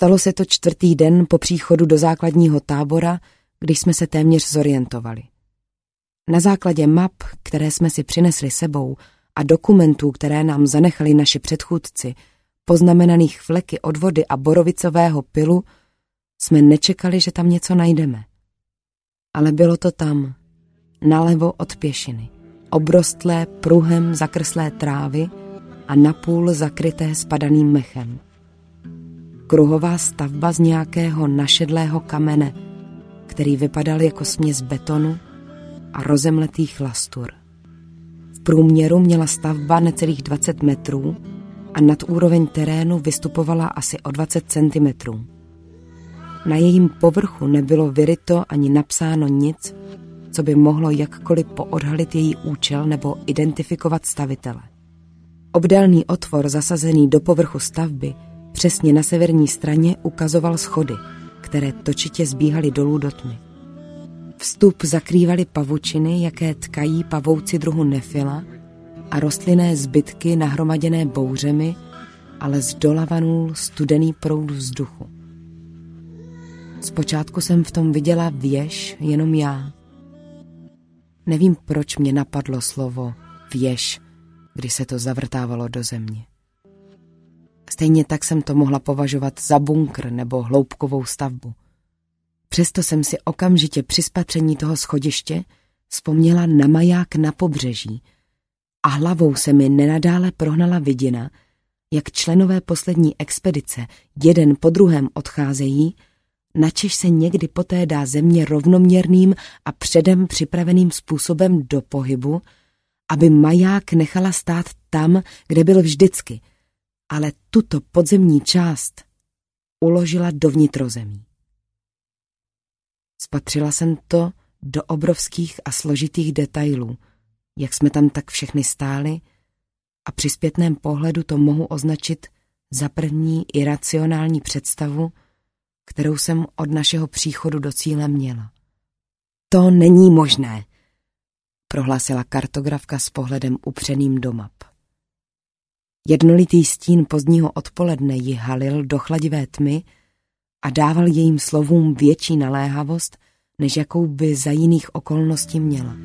Stalo se to čtvrtý den po příchodu do základního tábora, když jsme se téměř zorientovali. Na základě map, které jsme si přinesli sebou a dokumentů, které nám zanechali naši předchůdci, poznamenaných fleky od vody a borovicového pilu, jsme nečekali, že tam něco najdeme. Ale bylo to tam, nalevo od pěšiny, obrostlé pruhem zakrslé trávy a napůl zakryté spadaným mechem. Kruhová stavba z nějakého našedlého kamene, který vypadal jako směs betonu a rozemletých lastur. V průměru měla stavba necelých 20 metrů a nad úroveň terénu vystupovala asi o 20 centimetrů. Na jejím povrchu nebylo vyryto ani napsáno nic, co by mohlo jakkoliv poodhalit její účel nebo identifikovat stavitele. Obdélný otvor zasazený do povrchu stavby přesně na severní straně ukazoval schody, které točitě zbíhaly dolů do tmy. Vstup zakrývaly pavučiny, jaké tkají pavouci druhu nefila a rostlinné zbytky nahromaděné bouřemi, ale z dola vanul studený proud vzduchu. Zpočátku jsem v tom viděla věž jenom já. Nevím, proč mě napadlo slovo věž, když se to zavrtávalo do země. Stejně tak jsem to mohla považovat za bunkr nebo hloubkovou stavbu. Přesto jsem si okamžitě při spatření toho schodiště vzpomněla na maják na pobřeží a hlavou se mi nenadále prohnala vidina, jak členové poslední expedice jeden po druhém odcházejí, načež se někdy poté dá země rovnoměrným a předem připraveným způsobem do pohybu, aby maják nechala stát tam, kde byl vždycky, ale tuto podzemní část uložila do vnitrozemí. Spatřila jsem to do obrovských a složitých detailů, jak jsme tam tak všechny stáli a při zpětném pohledu to mohu označit za první iracionální představu, kterou jsem od našeho příchodu do cíle měla. To není možné, prohlásila kartografka s pohledem upřeným do map. Jednolitý stín pozdního odpoledne ji halil do chladivé tmy a dával jejím slovům větší naléhavost, než jakou by za jiných okolností měla.